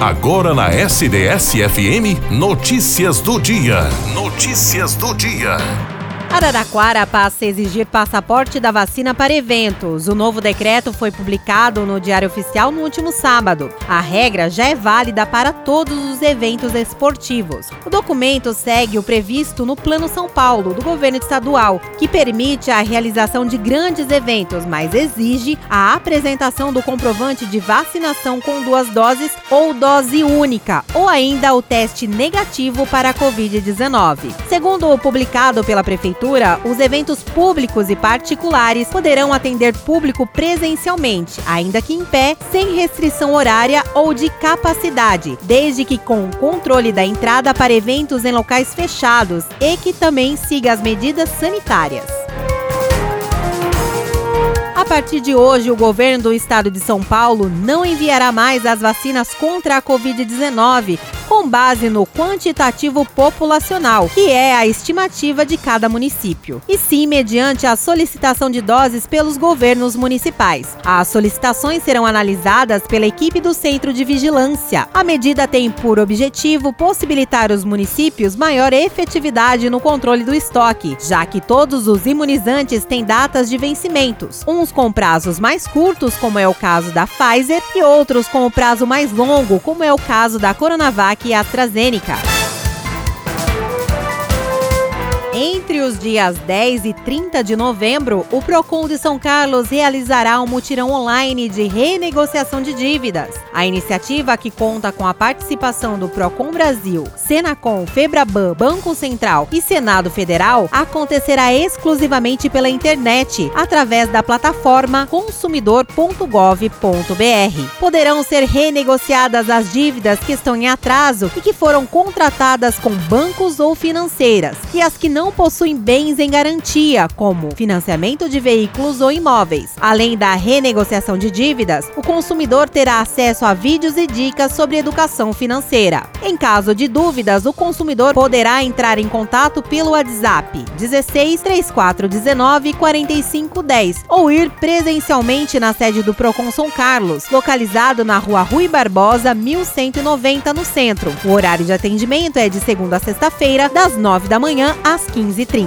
Agora na SDS-FM, notícias do dia. Notícias do dia. Araraquara passa a exigir passaporte da vacina para eventos. O novo decreto foi publicado no Diário Oficial no último sábado. A regra já é válida para todos os eventos esportivos. O documento segue o previsto no Plano São Paulo, do governo estadual, que permite a realização de grandes eventos, mas exige a apresentação do comprovante de vacinação com duas doses ou dose única, ou ainda o teste negativo para a Covid-19. Segundo o publicado pela Prefeitura, Prefeitura, os eventos públicos e particulares poderão atender público presencialmente, ainda que em pé, sem restrição horária ou de capacidade, desde que com controle da entrada para eventos em locais fechados e que também siga as medidas sanitárias. A partir de hoje, o governo do estado de São Paulo não enviará mais as vacinas contra a Covid-19 com base no quantitativo populacional, que é a estimativa de cada município, e sim mediante a solicitação de doses pelos governos municipais. As solicitações serão analisadas pela equipe do Centro de Vigilância. A medida tem por objetivo possibilitar os municípios maior efetividade no controle do estoque, já que todos os imunizantes têm datas de vencimentos, uns com prazos mais curtos, como é o caso da Pfizer, e outros com o prazo mais longo, como é o caso da Coronavac e AstraZeneca. Os dias 10 e 30 de novembro, o Procon de São Carlos realizará um mutirão online de renegociação de dívidas. A iniciativa, que conta com a participação do Procon Brasil, Senacom, Febraban, Banco Central e Senado Federal, acontecerá exclusivamente pela internet, através da plataforma consumidor.gov.br. Poderão ser renegociadas as dívidas que estão em atraso e que foram contratadas com bancos ou financeiras, e as que não não possuem bens em garantia, como financiamento de veículos ou imóveis. Além da renegociação de dívidas, o consumidor terá acesso a vídeos e dicas sobre educação financeira. Em caso de dúvidas, o consumidor poderá entrar em contato pelo WhatsApp 16 3419 4510 ou ir presencialmente na sede do Procon São Carlos, localizado na Rua Rui Barbosa, 1190 no centro. O horário de atendimento é de segunda a sexta-feira, das 9 da manhã às 15h30.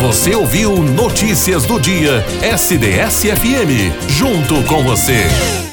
Você ouviu Notícias do Dia SDS-FM. Junto com você.